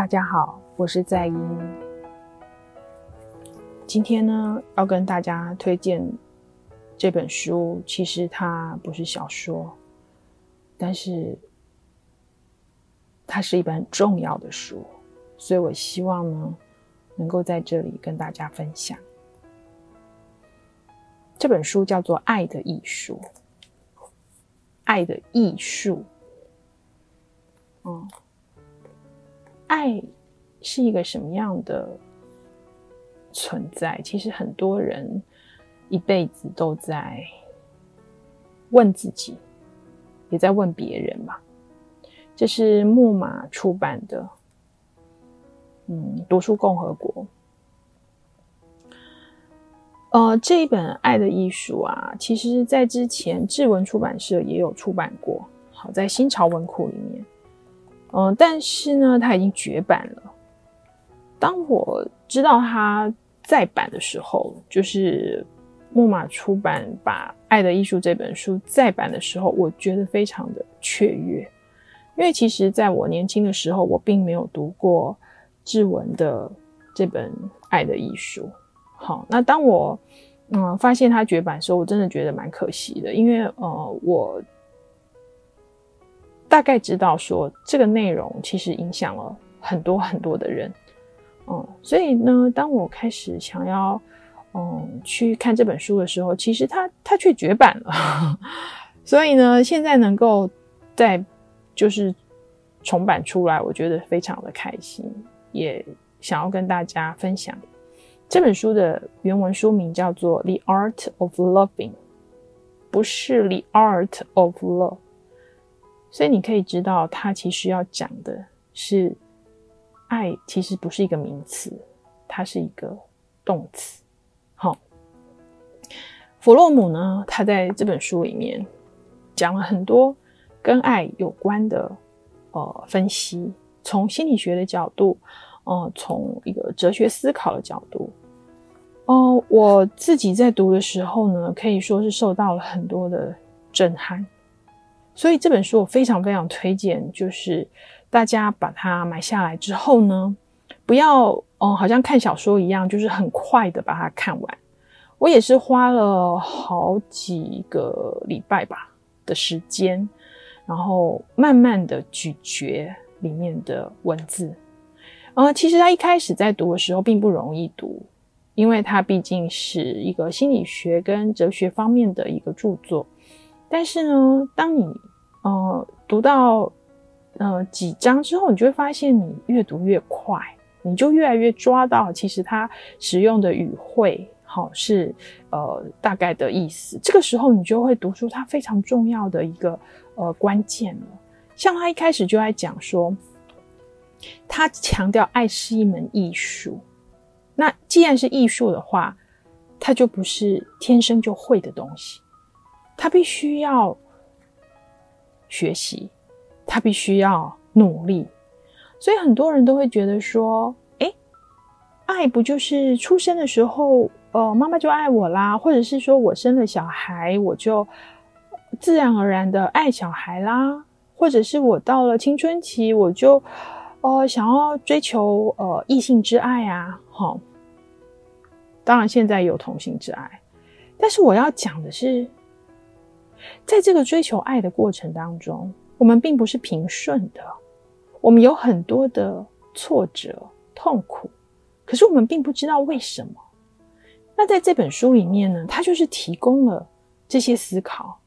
大家好，我是在英。今天呢，要跟大家推荐这本书。其实它不是小说，但是它是一本很重要的书，所以我希望呢，能够在这里跟大家分享。这本书叫做《爱的艺术》，爱的艺术。嗯。爱是一个什么样的存在？其实很多人一辈子都在问自己，也在问别人嘛。这是木马出版的，嗯，《读书共和国》。呃，这一本《爱的艺术》啊，其实在之前志文出版社也有出版过，好，在新潮文库里面。嗯，但是呢，它已经绝版了。当我知道它再版的时候，就是木马出版把《爱的艺术》这本书再版的时候，我觉得非常的雀跃，因为其实在我年轻的时候，我并没有读过志文的这本《爱的艺术》。好，那当我嗯发现它绝版的时候，我真的觉得蛮可惜的，因为呃我。大概知道说这个内容其实影响了很多很多的人，嗯，所以呢，当我开始想要嗯去看这本书的时候，其实它它却绝版了，所以呢，现在能够再就是重版出来，我觉得非常的开心，也想要跟大家分享这本书的原文书名叫做《The Art of Loving》，不是《The Art of Love》。所以你可以知道，它其实要讲的是爱，其实不是一个名词，它是一个动词。好，弗洛姆呢，他在这本书里面讲了很多跟爱有关的呃分析，从心理学的角度，呃，从一个哲学思考的角度。哦、呃，我自己在读的时候呢，可以说是受到了很多的震撼。所以这本书我非常非常推荐，就是大家把它买下来之后呢，不要嗯，好像看小说一样，就是很快的把它看完。我也是花了好几个礼拜吧的时间，然后慢慢的咀嚼里面的文字。呃，其实他一开始在读的时候并不容易读，因为它毕竟是一个心理学跟哲学方面的一个著作。但是呢，当你呃，读到呃几章之后，你就会发现你越读越快，你就越来越抓到其实它使用的语汇，好、是呃大概的意思。这个时候你就会读出它非常重要的一个呃关键了。像他一开始就在讲说，他强调爱是一门艺术。那既然是艺术的话，它就不是天生就会的东西，他必须要。学习，他必须要努力，所以很多人都会觉得说：“诶，爱不就是出生的时候，呃，妈妈就爱我啦，或者是说我生了小孩，我就自然而然的爱小孩啦，或者是我到了青春期，我就呃想要追求呃异性之爱啊，齁。当然现在有同性之爱，但是我要讲的是。”在这个追求爱的过程当中，我们并不是平顺的，我们有很多的挫折、痛苦，可是我们并不知道为什么。那在这本书里面呢，它就是提供了这些思考。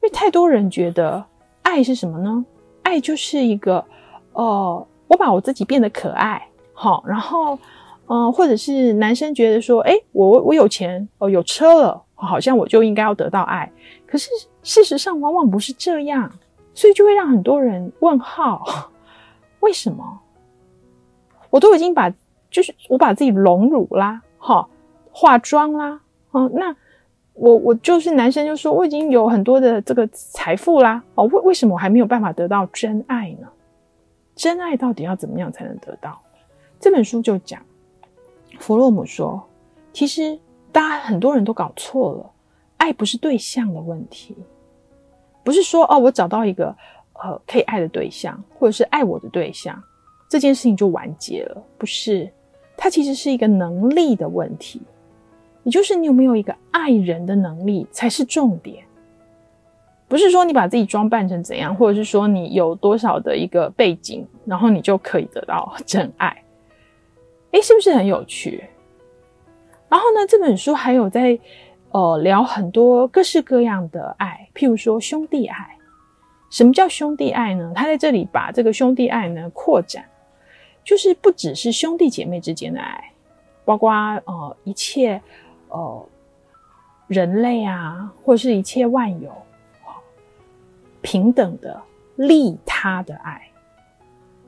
因为太多人觉得爱是什么呢？爱就是一个，呃，我把我自己变得可爱，好，然后，嗯、或者是男生觉得说，哎，我我有钱，哦，有车了。好像我就应该要得到爱，可是事实上往往不是这样，所以就会让很多人问号：为什么？我都已经把，就是我把自己隆乳啦，哈，化妆啦，哦，那我我就是男生就说我已经有很多的这个财富啦，哦，为为什么我还没有办法得到真爱呢？真爱到底要怎么样才能得到？这本书就讲，弗洛姆说，其实。大家很多人都搞错了，爱不是对象的问题，不是说哦，我找到一个呃可以爱的对象，或者是爱我的对象，这件事情就完结了，不是？它其实是一个能力的问题，也就是你有没有一个爱人的能力才是重点，不是说你把自己装扮成怎样，或者是说你有多少的一个背景，然后你就可以得到真爱。诶，是不是很有趣？然后呢，这本书还有在呃聊很多各式各样的爱，譬如说兄弟爱。什么叫兄弟爱呢？他在这里把这个兄弟爱呢扩展，就是不只是兄弟姐妹之间的爱，包括呃一切呃人类啊，或是一切万有，平等的利他的爱。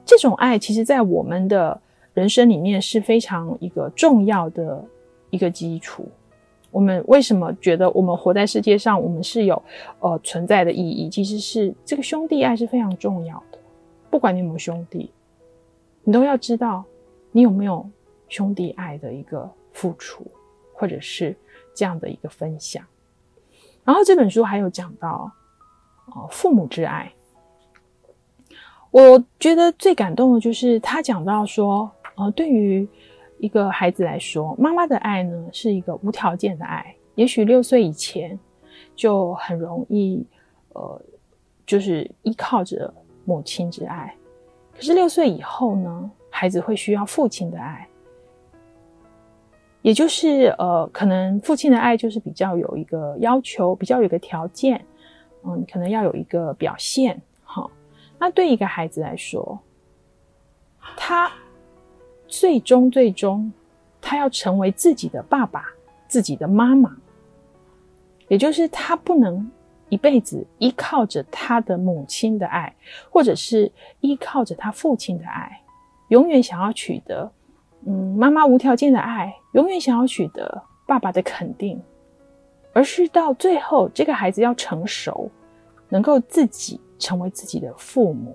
这种爱，其实在我们的人生里面是非常一个重要的一个基础。我们为什么觉得我们活在世界上，我们是有呃存在的意义？其实是这个兄弟爱是非常重要的。不管你有没有兄弟，你都要知道你有没有兄弟爱的一个付出，或者是这样的一个分享。然后这本书还有讲到呃父母之爱。我觉得最感动的就是他讲到说，呃，对于一个孩子来说，妈妈的爱呢是一个无条件的爱。也许六岁以前就很容易，呃，就是依靠着母亲之爱。可是六岁以后呢，孩子会需要父亲的爱，也就是呃，可能父亲的爱就是比较有一个要求，比较有一个条件，嗯，可能要有一个表现。好那对一个孩子来说，他最终最终，他要成为自己的爸爸、自己的妈妈，也就是他不能一辈子依靠着他的母亲的爱，或者是依靠着他父亲的爱，永远想要取得嗯妈妈无条件的爱，永远想要取得爸爸的肯定，而是到最后，这个孩子要成熟，能够自己。成为自己的父母，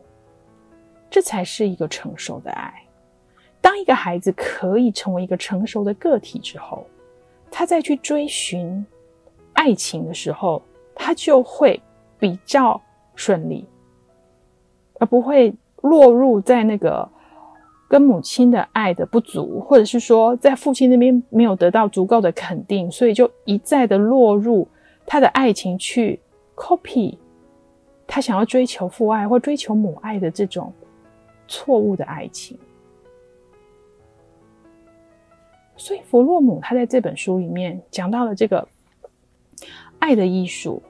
这才是一个成熟的爱。当一个孩子可以成为一个成熟的个体之后，他再去追寻爱情的时候，他就会比较顺利，而不会落入在那个跟母亲的爱的不足，或者是说在父亲那边没有得到足够的肯定，所以就一再的落入他的爱情去 copy。他想要追求父爱或追求母爱的这种错误的爱情，所以弗洛姆他在这本书里面讲到了这个爱的艺术，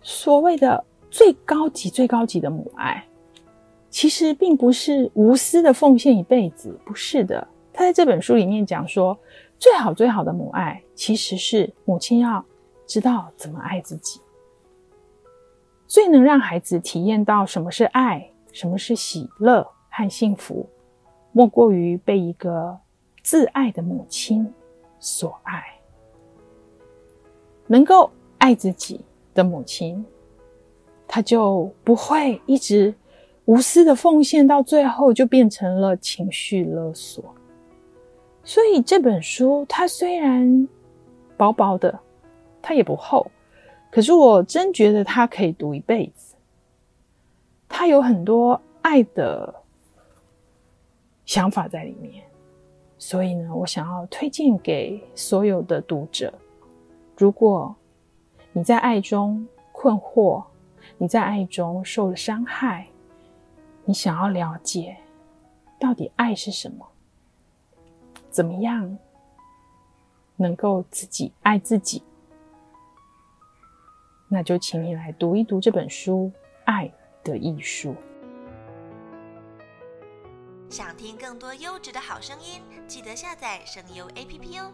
所谓的最高级、最高级的母爱，其实并不是无私的奉献一辈子，不是的。他在这本书里面讲说，最好最好的母爱，其实是母亲要知道怎么爱自己。最能让孩子体验到什么是爱，什么是喜乐和幸福，莫过于被一个自爱的母亲所爱。能够爱自己的母亲，她就不会一直无私的奉献，到最后就变成了情绪勒索。所以这本书它虽然薄薄的，它也不厚。可是我真觉得他可以读一辈子，他有很多爱的想法在里面，所以呢，我想要推荐给所有的读者。如果你在爱中困惑，你在爱中受了伤害，你想要了解到底爱是什么，怎么样能够自己爱自己？那就请你来读一读这本书《爱的艺术》。想听更多优质的好声音，记得下载声优 APP 哦。